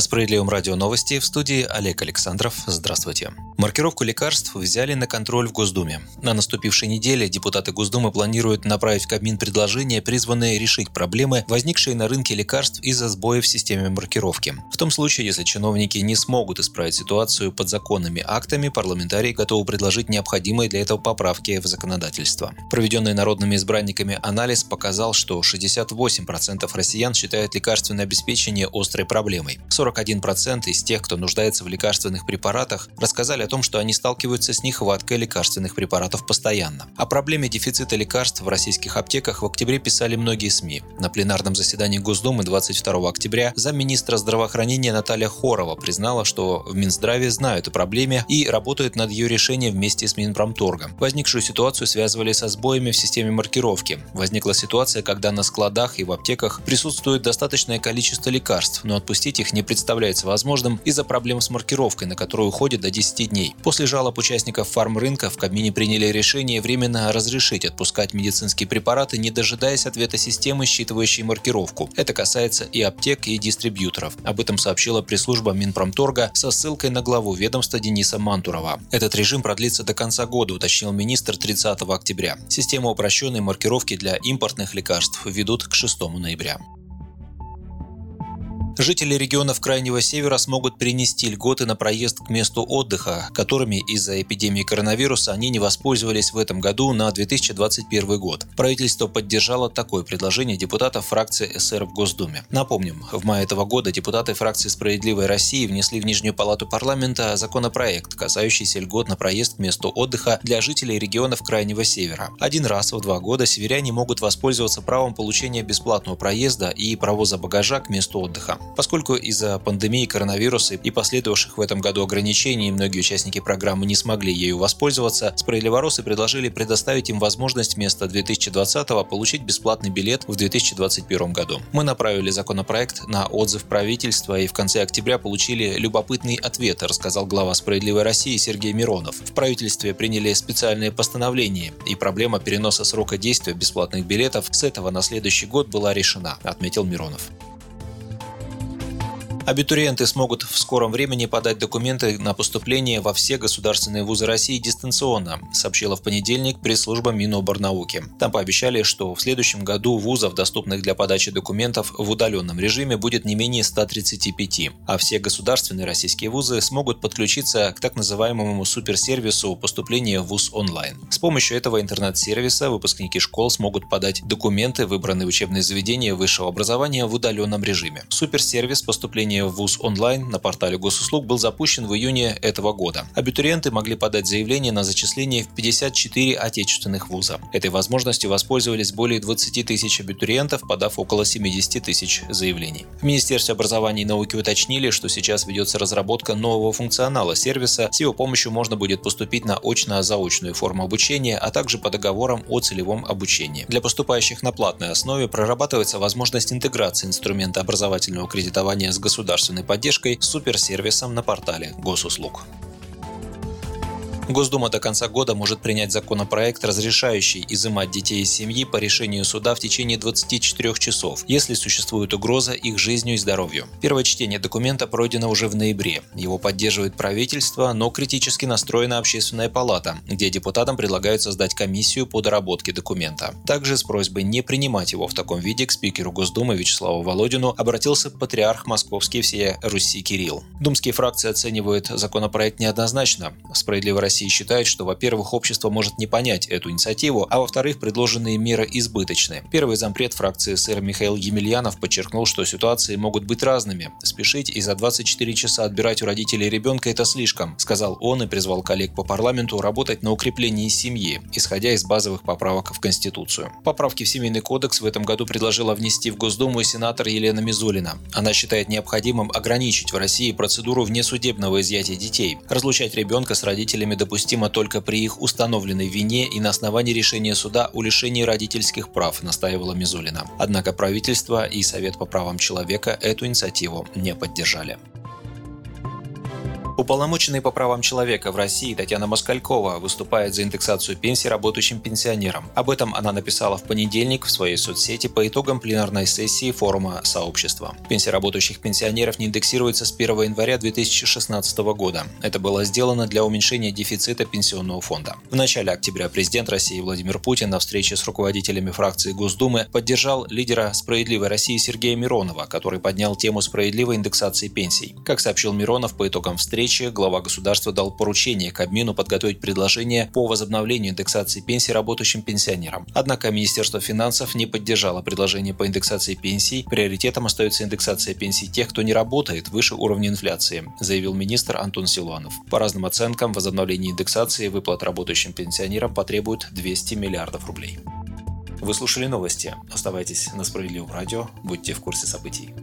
На Справедливом радио новости в студии Олег Александров. Здравствуйте. Маркировку лекарств взяли на контроль в Госдуме. На наступившей неделе депутаты Госдумы планируют направить в Кабмин предложения, призванные решить проблемы, возникшие на рынке лекарств из-за сбоев в системе маркировки. В том случае, если чиновники не смогут исправить ситуацию подзаконными актами, парламентарии готовы предложить необходимые для этого поправки в законодательство. Проведенный народными избранниками анализ показал, что 68% россиян считают лекарственное обеспечение острой проблемой. 41% из тех, кто нуждается в лекарственных препаратах, рассказали о том, что они сталкиваются с нехваткой лекарственных препаратов постоянно. О проблеме дефицита лекарств в российских аптеках в октябре писали многие СМИ. На пленарном заседании Госдумы 22 октября замминистра здравоохранения Наталья Хорова признала, что в Минздраве знают о проблеме и работают над ее решением вместе с Минпромторгом. Возникшую ситуацию связывали со сбоями в системе маркировки. Возникла ситуация, когда на складах и в аптеках присутствует достаточное количество лекарств, но отпустить их не представляется возможным из-за проблем с маркировкой, на которую уходит до 10 дней. После жалоб участников фармрынка в Кабмине приняли решение временно разрешить отпускать медицинские препараты, не дожидаясь ответа системы, считывающей маркировку. Это касается и аптек, и дистрибьюторов. Об этом сообщила пресс-служба Минпромторга со ссылкой на главу ведомства Дениса Мантурова. Этот режим продлится до конца года, уточнил министр 30 октября. Систему упрощенной маркировки для импортных лекарств ведут к 6 ноября. Жители регионов Крайнего Севера смогут перенести льготы на проезд к месту отдыха, которыми из-за эпидемии коронавируса они не воспользовались в этом году на 2021 год. Правительство поддержало такое предложение депутатов фракции СР в Госдуме. Напомним, в мае этого года депутаты фракции «Справедливой России» внесли в Нижнюю палату парламента законопроект, касающийся льгот на проезд к месту отдыха для жителей регионов Крайнего Севера. Один раз в два года северяне могут воспользоваться правом получения бесплатного проезда и провоза багажа к месту отдыха. Поскольку из-за пандемии коронавируса и последовавших в этом году ограничений многие участники программы не смогли ею воспользоваться, справедливоросы предложили предоставить им возможность вместо 2020 получить бесплатный билет в 2021 году. Мы направили законопроект на отзыв правительства и в конце октября получили любопытный ответ, рассказал глава «Справедливой России» Сергей Миронов. В правительстве приняли специальные постановления, и проблема переноса срока действия бесплатных билетов с этого на следующий год была решена, отметил Миронов. Абитуриенты смогут в скором времени подать документы на поступление во все государственные вузы России дистанционно, сообщила в понедельник пресс-служба Миноборнауки. Там пообещали, что в следующем году вузов, доступных для подачи документов в удаленном режиме, будет не менее 135, а все государственные российские вузы смогут подключиться к так называемому суперсервису поступления в вуз онлайн. С помощью этого интернет-сервиса выпускники школ смогут подать документы, выбранные учебные заведения высшего образования в удаленном режиме. Суперсервис поступления обучения в ВУЗ онлайн на портале госуслуг был запущен в июне этого года. Абитуриенты могли подать заявление на зачисление в 54 отечественных вуза. Этой возможностью воспользовались более 20 тысяч абитуриентов, подав около 70 тысяч заявлений. В Министерстве образования и науки уточнили, что сейчас ведется разработка нового функционала сервиса. С его помощью можно будет поступить на очно-заочную форму обучения, а также по договорам о целевом обучении. Для поступающих на платной основе прорабатывается возможность интеграции инструмента образовательного кредитования с государственным государственной поддержкой суперсервисом на портале госуслуг. Госдума до конца года может принять законопроект, разрешающий изымать детей из семьи по решению суда в течение 24 часов, если существует угроза их жизнью и здоровью. Первое чтение документа пройдено уже в ноябре. Его поддерживает правительство, но критически настроена общественная палата, где депутатам предлагают создать комиссию по доработке документа. Также с просьбой не принимать его в таком виде к спикеру Госдумы Вячеславу Володину обратился патриарх московский всея Руси Кирилл. Думские фракции оценивают законопроект неоднозначно. Справедливая Россия России считают, что, во-первых, общество может не понять эту инициативу, а во-вторых, предложенные меры избыточны. Первый зампред фракции сэр Михаил Емельянов подчеркнул, что ситуации могут быть разными. Спешить и за 24 часа отбирать у родителей ребенка – это слишком, сказал он и призвал коллег по парламенту работать на укреплении семьи, исходя из базовых поправок в Конституцию. Поправки в Семейный кодекс в этом году предложила внести в Госдуму сенатор Елена Мизулина. Она считает необходимым ограничить в России процедуру внесудебного изъятия детей, разлучать ребенка с родителями допустимо только при их установленной вине и на основании решения суда о лишении родительских прав, настаивала Мизулина. Однако правительство и Совет по правам человека эту инициативу не поддержали. Уполномоченный по правам человека в России Татьяна Москалькова выступает за индексацию пенсий работающим пенсионерам. Об этом она написала в понедельник в своей соцсети по итогам пленарной сессии форума сообщества. Пенсии работающих пенсионеров не индексируется с 1 января 2016 года. Это было сделано для уменьшения дефицита пенсионного фонда. В начале октября президент России Владимир Путин на встрече с руководителями фракции Госдумы поддержал лидера «Справедливой России» Сергея Миронова, который поднял тему справедливой индексации пенсий. Как сообщил Миронов по итогам встречи, встрече глава государства дал поручение Кабмину подготовить предложение по возобновлению индексации пенсий работающим пенсионерам. Однако Министерство финансов не поддержало предложение по индексации пенсий. Приоритетом остается индексация пенсий тех, кто не работает выше уровня инфляции, заявил министр Антон Силуанов. По разным оценкам, возобновление индексации выплат работающим пенсионерам потребует 200 миллиардов рублей. Вы слушали новости. Оставайтесь на Справедливом радио, будьте в курсе событий.